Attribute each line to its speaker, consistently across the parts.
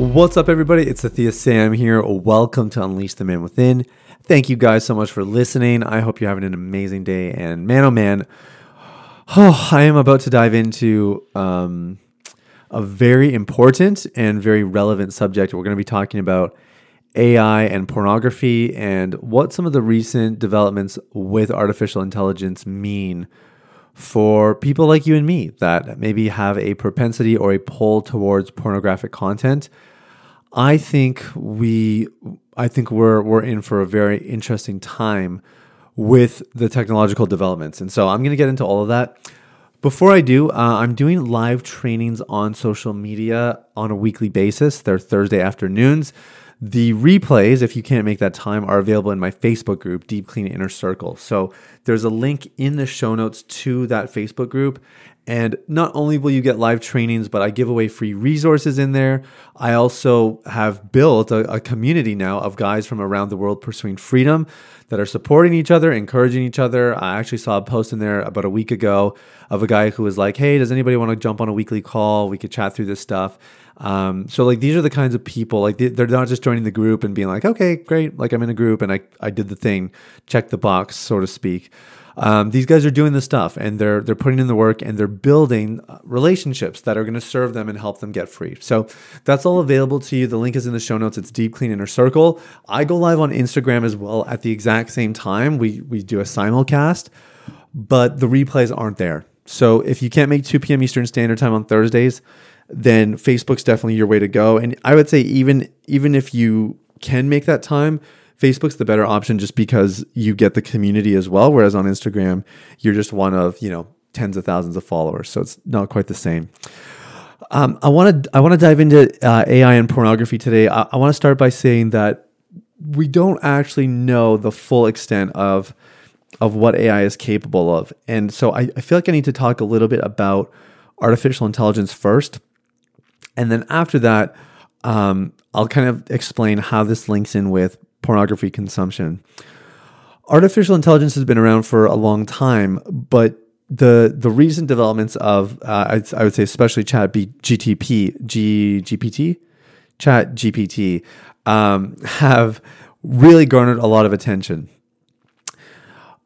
Speaker 1: What's up, everybody? It's Sathiya Sam here. Welcome to Unleash the Man Within. Thank you guys so much for listening. I hope you're having an amazing day. And man, oh man, oh, I am about to dive into um, a very important and very relevant subject. We're going to be talking about AI and pornography and what some of the recent developments with artificial intelligence mean for people like you and me that maybe have a propensity or a pull towards pornographic content. I think we I think we're we're in for a very interesting time with the technological developments. And so I'm going to get into all of that. Before I do, uh, I'm doing live trainings on social media on a weekly basis. They're Thursday afternoons. The replays, if you can't make that time, are available in my Facebook group, DeepClean Inner Circle. So there's a link in the show notes to that Facebook group. And not only will you get live trainings, but I give away free resources in there. I also have built a, a, community now of guys from around the world pursuing freedom that are supporting each other, encouraging each other. I actually saw a post in there about a week ago of a guy who was like, Hey, does anybody want to jump on a weekly call? We could chat through this stuff. Um, so like these are the kinds of people like they're not just joining the group and being like, okay, great, like I'm in a group and I I did the thing, check the box, so to speak. Um, these guys are doing the stuff and they're they're putting in the work and they're building uh, relationships that are going to serve them and help them get free. So that's all available to you. The link is in the show notes. It's DeepClean Inner Circle. I go live on Instagram as well at the exact same time. We we do a simulcast, but the replays aren't there. So if you can't make 2 p.m. Eastern Standard Time on Thursdays, then Facebook's definitely your way to go. And I would say even even if you can make that time, Facebook's the better option just because you get the community as well. Whereas on Instagram, you're just one of you know tens of thousands of followers, so it's not quite the same. Um, I want to I want to dive into uh, AI and pornography today. I, I want to start by saying that we don't actually know the full extent of of what AI is capable of, and so I, I feel like I need to talk a little bit about artificial intelligence first and then after that, um, I'll kind of explain how this links in with pornography consumption. Artificial intelligence has been around for a long time, but the the recent developments of uh, I, I, would say especially Chat B, GTP G, GPT Chat GPT um, have really garnered a lot of attention.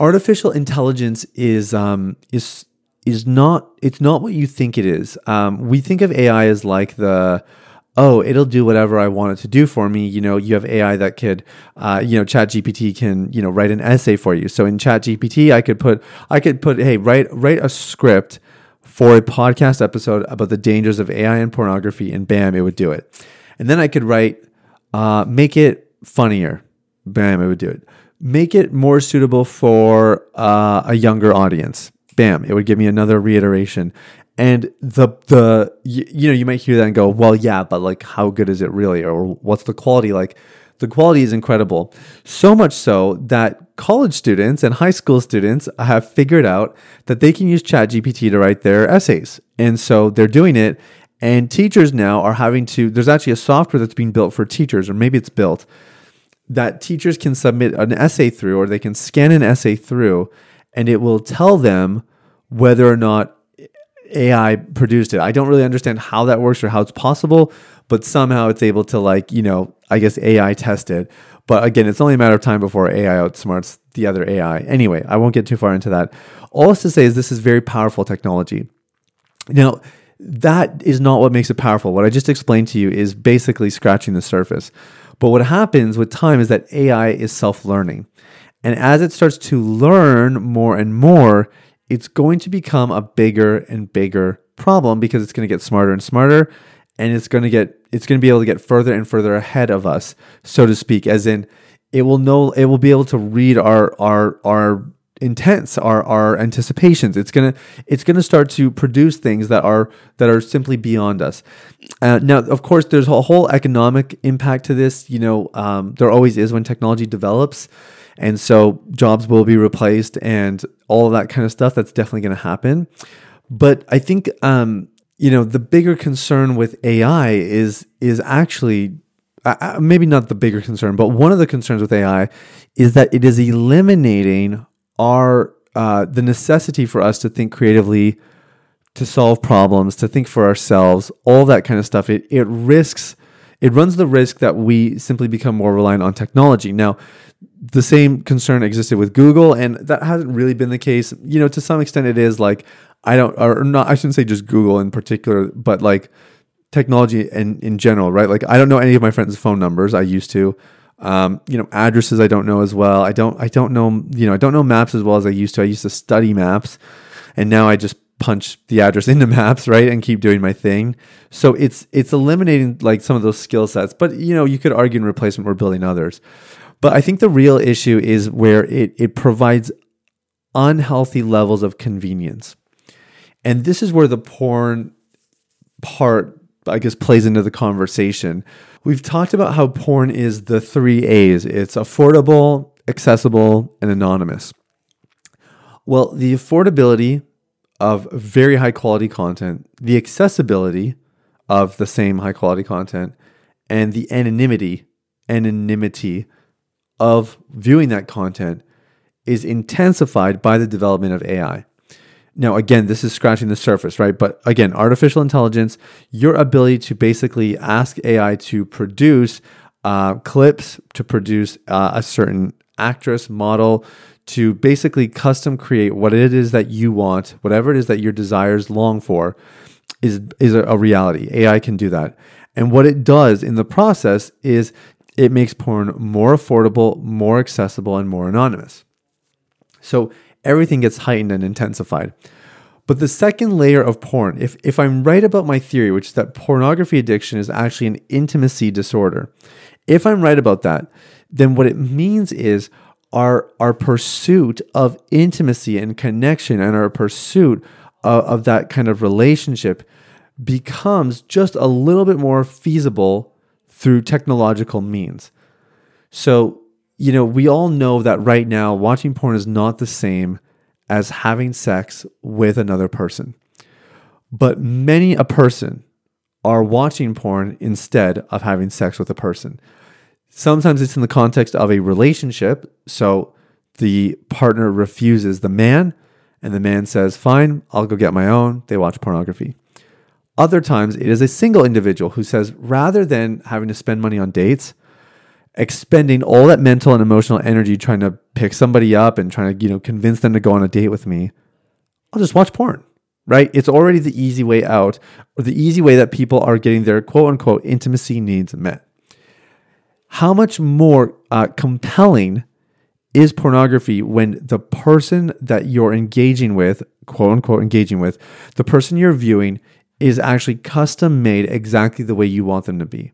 Speaker 1: Artificial intelligence is um, is is not it's not what you think it is. Um, we think of AI as like the oh it'll do whatever I want it to do for me. You know you have AI that could uh, you know ChatGPT can you know write an essay for you. So in ChatGPT, I could put I could put hey write write a script for a podcast episode about the dangers of AI and pornography and bam it would do it. And then I could write uh, make it funnier. Bam it would do it. Make it more suitable for uh, a younger audience bam, it would give me another reiteration. And the the you, you know you might hear that and go, well, yeah, but like how good is it really, or what's the quality like? The quality is incredible. So much so that college students and high school students have figured out that they can use ChatGPT to write their essays. And so they're doing it. And teachers now are having to, there's actually a software that's being built for teachers, or maybe it's built, that teachers can submit an essay through, or they can scan an essay through, and it will tell them whether or not AI produced it. I don't really understand how that works or how it's possible, but somehow it's able to like, you know, I guess AI test it. But again, it's only a matter of time before AI outsmarts the other AI. Anyway, I won't get too far into that. All to say is this is very powerful technology. Now, that is not what makes it powerful. What I just explained to you is basically scratching the surface. But what happens with time is that AI is self learning. And as it starts to learn more and more, it's going to become a bigger and bigger problem because it's going to get smarter and smarter and it's going to get it's going to be able to get further and further ahead of us so to speak as in it will know it will be able to read our our our intents our our anticipations. It's gonna it's gonna start to produce things that are that are simply beyond us. Uh, now of course there's a whole economic impact to this you know um, there always is when technology develops and so jobs will be replaced and all of that kind of stuff that's definitely going to happen but i think um, you know the bigger concern with ai is is actually uh, maybe not the bigger concern, but one of the concerns with AI is that it is eliminating our uh, the necessity for us to think creatively, to solve problems, to think for ourselves, all that kind of stuff. It it risks it runs the risk that we simply become more reliant on technology. Now, the same concern existed with Google, and that hasn't really been the case. You know, to some extent, it is like I don't, or not. I shouldn't say just Google in particular, but like technology in, in general, right? Like I don't know any of my friends' phone numbers. I used to. Um, you know, addresses I don't know as well. I don't I don't know, you know, I don't know maps as well as I used to. I used to study maps and now I just punch the address into maps, right? And keep doing my thing. So it's it's eliminating like some of those skill sets. But you know, you could argue in replacement we're building others. But I think the real issue is where it it provides unhealthy levels of convenience. And this is where the porn part I guess plays into the conversation. We've talked about how porn is the three A's it's affordable, accessible, and anonymous. Well, the affordability of very high quality content, the accessibility of the same high quality content, and the anonymity, anonymity of viewing that content is intensified by the development of AI. Now, again, this is scratching the surface, right? But again, artificial intelligence, your ability to basically ask AI to produce uh, clips, to produce uh, a certain actress, model, to basically custom create what it is that you want, whatever it is that your desires long for, is is a, a reality. AI can do that, and what it does in the process is it makes porn more affordable, more accessible, and more anonymous. So everything gets heightened and intensified. But the second layer of porn, if, if I'm right about my theory, which is that pornography addiction is actually an intimacy disorder, if I'm right about that, then what it means is our, our pursuit of intimacy and connection and our pursuit of, of that kind of relationship becomes just a little bit more feasible through technological means. So you know, we all know that right now watching porn is not the same as having sex with another person. But many a person are watching porn instead of having sex with a person. Sometimes it's in the context of a relationship. So the partner refuses the man, and the man says, Fine, I'll go get my own. They watch pornography. Other times it is a single individual who says, Rather than having to spend money on dates, expending all that mental and emotional energy trying to pick somebody up and trying to, you know, convince them to go on a date with me, I'll just watch porn, right? It's already the easy way out, or the easy way that people are getting their quote unquote intimacy needs met. How much more uh, compelling is pornography when the person that you're engaging with, quote unquote, engaging with, the person you're viewing is actually custom made exactly the way you want them to be?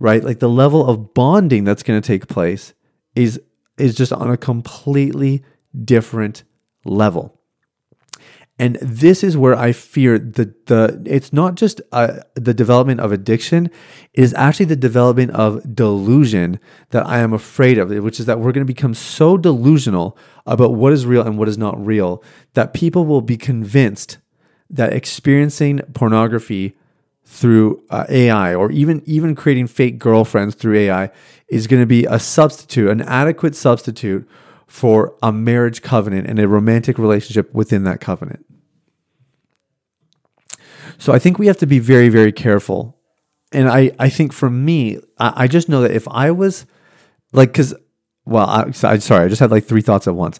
Speaker 1: right? Like the level of bonding that's going to take place is is just on a completely different level. And this is where I fear the the it's not just uh, the development of addiction, it is actually the development of delusion that I am afraid of, which is that we're going to become so delusional about what is real and what is not real that people will be convinced that experiencing pornography through uh, AI or even even creating fake girlfriends through AI is going to be a substitute, an adequate substitute for a marriage covenant and a romantic relationship within that covenant. So I think we have to be very very careful. And I I think for me, I, I just know that if I was like cuz well, I sorry, I just had like three thoughts at once.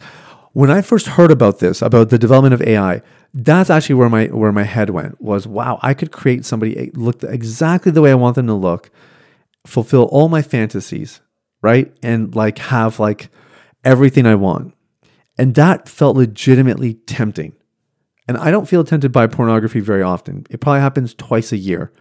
Speaker 1: When I first heard about this, about the development of AI, that's actually where my where my head went was wow i could create somebody look exactly the way i want them to look fulfill all my fantasies right? And like have like everything i want. And that felt legitimately tempting. And i don't feel tempted by pornography very often. It probably happens twice a year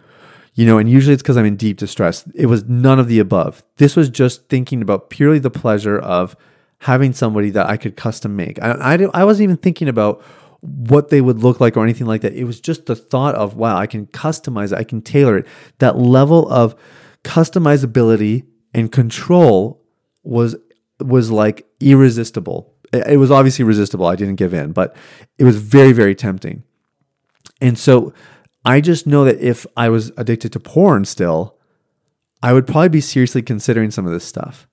Speaker 1: you know and usually it's because i'm in deep distress. It was none of the above. This was just thinking about purely the pleasure of having somebody that I could custom make. I, I, I wasn't even thinking about what they would look like or anything like that. It was just the thought of, wow, I can customize it, I can tailor it. That level of customizability and control was was like irresistible. It was obviously resistible. I didn't give in, but it was very, very tempting. And so I just know that if I was addicted to porn still, I would probably be seriously considering some of this stuff.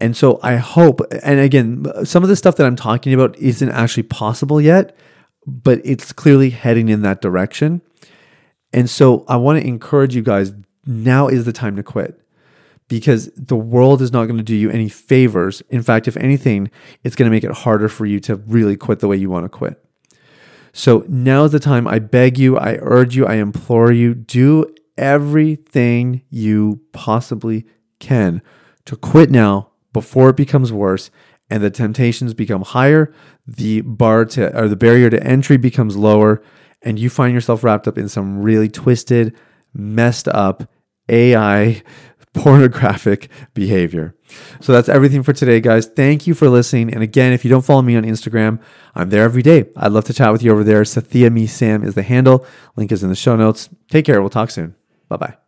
Speaker 1: And so I hope, and again, some of the stuff that I'm talking about isn't actually possible yet, but it's clearly heading in that direction. And so I want to encourage you guys now is the time to quit because the world is not going to do you any favors. In fact, if anything, it's going to make it harder for you to really quit the way you want to quit. So now is the time. I beg you, I urge you, I implore you, do everything you possibly can to quit now before it becomes worse and the temptations become higher, the bar to or the barrier to entry becomes lower, and you find yourself wrapped up in some really twisted, messed up AI pornographic behavior. So that's everything for today, guys. Thank you for listening. And again, if you don't follow me on Instagram, I'm there every day. I'd love to chat with you over there. Sathiya Me Sam is the handle. Link is in the show notes. Take care. We'll talk soon. Bye bye.